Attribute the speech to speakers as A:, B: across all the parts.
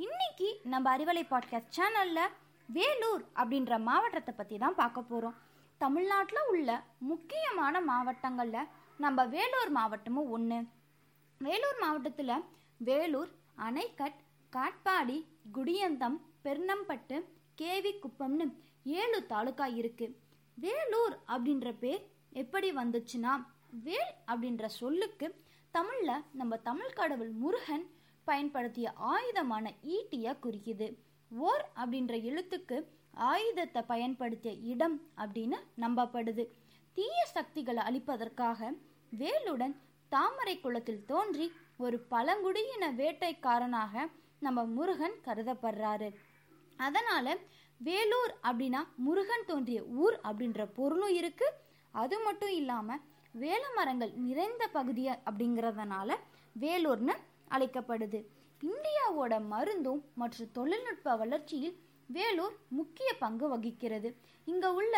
A: இன்னைக்கு நம்ம அறிவலை பாட்காஸ்ட் சேனலில் வேலூர் அப்படின்ற மாவட்டத்தை பற்றி தான் பார்க்க போகிறோம் தமிழ்நாட்டில் உள்ள முக்கியமான மாவட்டங்களில் நம்ம வேலூர் மாவட்டமும் ஒன்று வேலூர் மாவட்டத்தில் வேலூர் அணைக்கட் காட்பாடி குடியந்தம் பெர்ணம்பட்டு கேவி குப்பம்னு ஏழு தாலுக்கா இருக்குது வேலூர் அப்படின்ற பேர் எப்படி வந்துச்சுன்னா வேல் அப்படின்ற சொல்லுக்கு தமிழில் நம்ம தமிழ் கடவுள் முருகன் பயன்படுத்திய ஆயுதமான ஈட்டியை குறிக்குது. ஓர் அப்படின்ற எழுத்துக்கு ஆயுதத்தை பயன்படுத்திய இடம் அப்படின்னு நம்பப்படுது. தீய சக்திகளை அழிப்பதற்காக வேலுடன் தாமரை குளத்தில் தோன்றி ஒரு பழங்குடியின வேட்டைக்காரனாக நம்ம முருகன் கருதப்படுறாரு. அதனால வேலூர் அப்படின்னா முருகன் தோன்றிய ஊர் அப்படின்ற பொருளும் இருக்கு. அது மட்டும் இல்லாம வேல மரங்கள் நிறைந்த பகுதி அப்படிங்கிறதுனால வேலூர்னு அழைக்கப்படுது. இந்தியாவோட மருந்தும் மற்றும் தொழில்நுட்ப வளர்ச்சியில் வேலூர் முக்கிய பங்கு வகிக்கிறது. இங்க உள்ள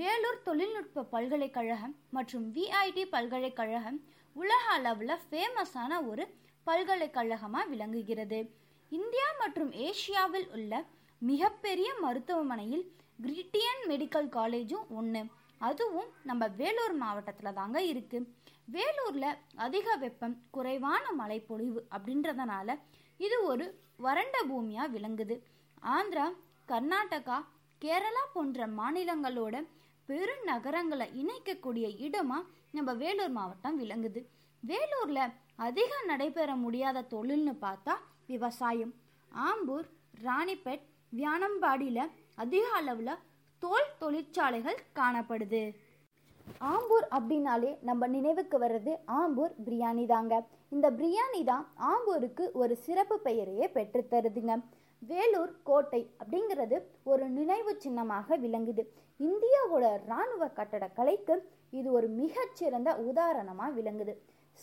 A: வேலூர் தொழில்நுட்ப பல்கலைக்கழகம் மற்றும் விஐடி பல்கலைக்கழகம் உலக அளவில் ஃபேமஸான ஒரு பல்கலைக்கழகமாக விளங்குகிறது. இந்தியா மற்றும் ஏசியாவில் உள்ள மிகப்பெரிய மருத்துவமனையில் கிரிட்டியன் மெடிக்கல் காலேஜும் ஒன்று அதுவும் நம்ம வேலூர் மாவட்டத்தில் தாங்க இருக்கு. வேலூரில் அதிக வெப்பம் குறைவான மழைப்பொழிவு அப்படின்றதுனால இது ஒரு வறண்ட பூமியாக விளங்குது. ஆந்திரா கர்நாடகா கேரளா போன்ற மாநிலங்களோட பெருநகரங்களை இணைக்கக்கூடிய இடமா நம்ம வேலூர் மாவட்டம் விளங்குது. வேலூரில் அதிக நடைபெற முடியாத தொழில்னு பார்த்தா விவசாயம். ஆம்பூர் ராணிப்பேட் வியானம்பாடியில் அதிக அளவில் தோல் தொழிற்சாலைகள் காணப்படுது. ஆம்பூர் அப்படின்னாலே நம்ம நினைவுக்கு வர்றது ஆம்பூர் பிரியாணி தாங்க. இந்த பிரியாணி தான் ஆம்பூருக்கு ஒரு சிறப்பு பெயரையே பெற்றுத்தருதுங்க வேலூர் கோட்டை அப்படிங்கிறது ஒரு நினைவு சின்னமாக விளங்குது. இந்தியாவோட இராணுவ கட்டடக்கலைக்கு இது ஒரு மிகச்சிறந்த உதாரணமாக விளங்குது.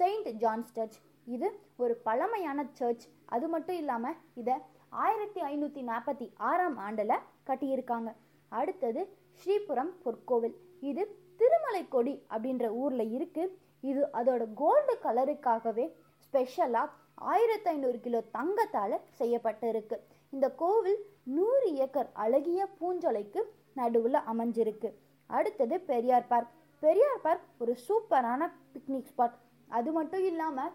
A: செயின்ட் ஜான்ஸ் சர்ச் இது ஒரு பழமையான சர்ச். அது மட்டும் இல்லாமல் இதை ஆயிரத்தி ஐநூற்றி நாற்பத்தி ஆறாம் ஆண்டில் கட்டியிருக்காங்க. அடுத்தது ஸ்ரீபுரம் பொற்கோவில். இது திருமலை கொடி அப்படின்ற ஊரில் இருக்குது இது அதோட கோல்டு கலருக்காகவே ஸ்பெஷலாக ஆயிரத்தி ஐநூறு கிலோ தங்கத்தால் செய்யப்பட்டிருக்கு. இந்த கோவில் நூறு ஏக்கர் அழகிய பூஞ்சொலைக்கு நடுவில் அமைஞ்சிருக்கு. அடுத்தது பெரியார் பார்க். பெரியார் பார்க் ஒரு சூப்பரான பிக்னிக் ஸ்பாட் அது மட்டும் இல்லாமல்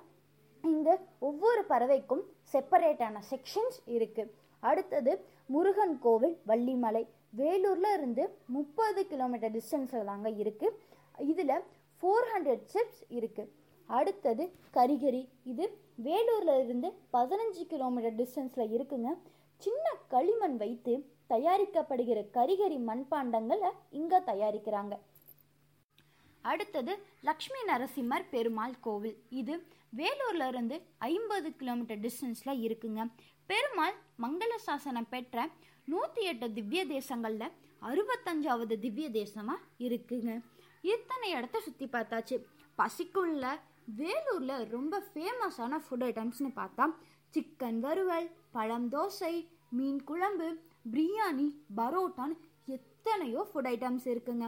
A: இந்த ஒவ்வொரு பறவைக்கும் செப்பரேட்டான செக்ஷன்ஸ் இருக்குது அடுத்தது முருகன் கோவில் வள்ளிமலை. வேலூரில் இருந்து முப்பது கிலோமீட்டர் டிஸ்டன்ஸில் தாங்க இருக்குது இதில் ஃபோர் ஹண்ட்ரட் ஸ்டெப்ஸ் இருக்குது அடுத்தது கரிகரி. இது வேலூரில் இருந்து பதினஞ்சு கிலோமீட்டர் டிஸ்டன்ஸில் இருக்குங்க. சின்ன களிமண் வைத்து தயாரிக்கப்படுகிற கரிகரி மண்பாண்டங்களை இங்கே தயாரிக்கிறாங்க. அடுத்தது லக்ஷ்மி நரசிம்மர் பெருமாள் கோவில். இது வேலூர்ல இருந்து ஐம்பது கிலோமீட்டர் டிஸ்டன்ஸில் இருக்குங்க. பெருமாள் மங்கள சாசனம் பெற்ற நூற்றி எட்டு திவ்ய தேசங்களில் அறுபத்தஞ்சாவது திவ்ய தேசமாக இருக்குங்க. இத்தனை இடத்த சுற்றி பார்த்தாச்சு. பசிக்குள்ள வேலூரில் ரொம்ப ஃபேமஸான ஃபுட் ஐட்டம்ஸ்னு பார்த்தா சிக்கன் வறுவல் பழம் தோசை மீன் குழம்பு பிரியாணி பரோட்டான்னு எத்தனையோ ஃபுட் ஐட்டம்ஸ் இருக்குங்க.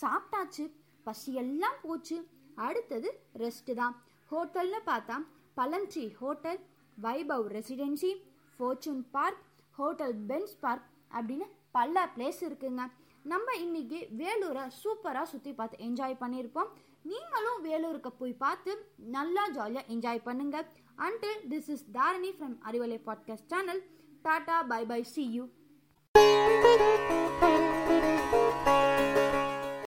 A: சாப்பிட்டாச்சு. பசியெல்லாம் போச்சு. அடுத்தது ரெஸ்ட் தான். ஹோட்டல்னு பார்த்தா பலன்ட்ரி hotel Vaibhav residency Fortune Park hotel Benz Park அப்படின்னு பல பிளேஸ் இருக்குங்க. நம்ம இன்னைக்கு வேலூரை சூப்பராக சுற்றி பார்த்து என்ஜாய் பண்ணியிருப்போம். நீங்களும் வேலூருக்கு போய் பார்த்து நல்லா ஜாலியாக என்ஜாய் பண்ணுங்க. Until this is Dharani from Arivalai podcast channel tata bye bye see you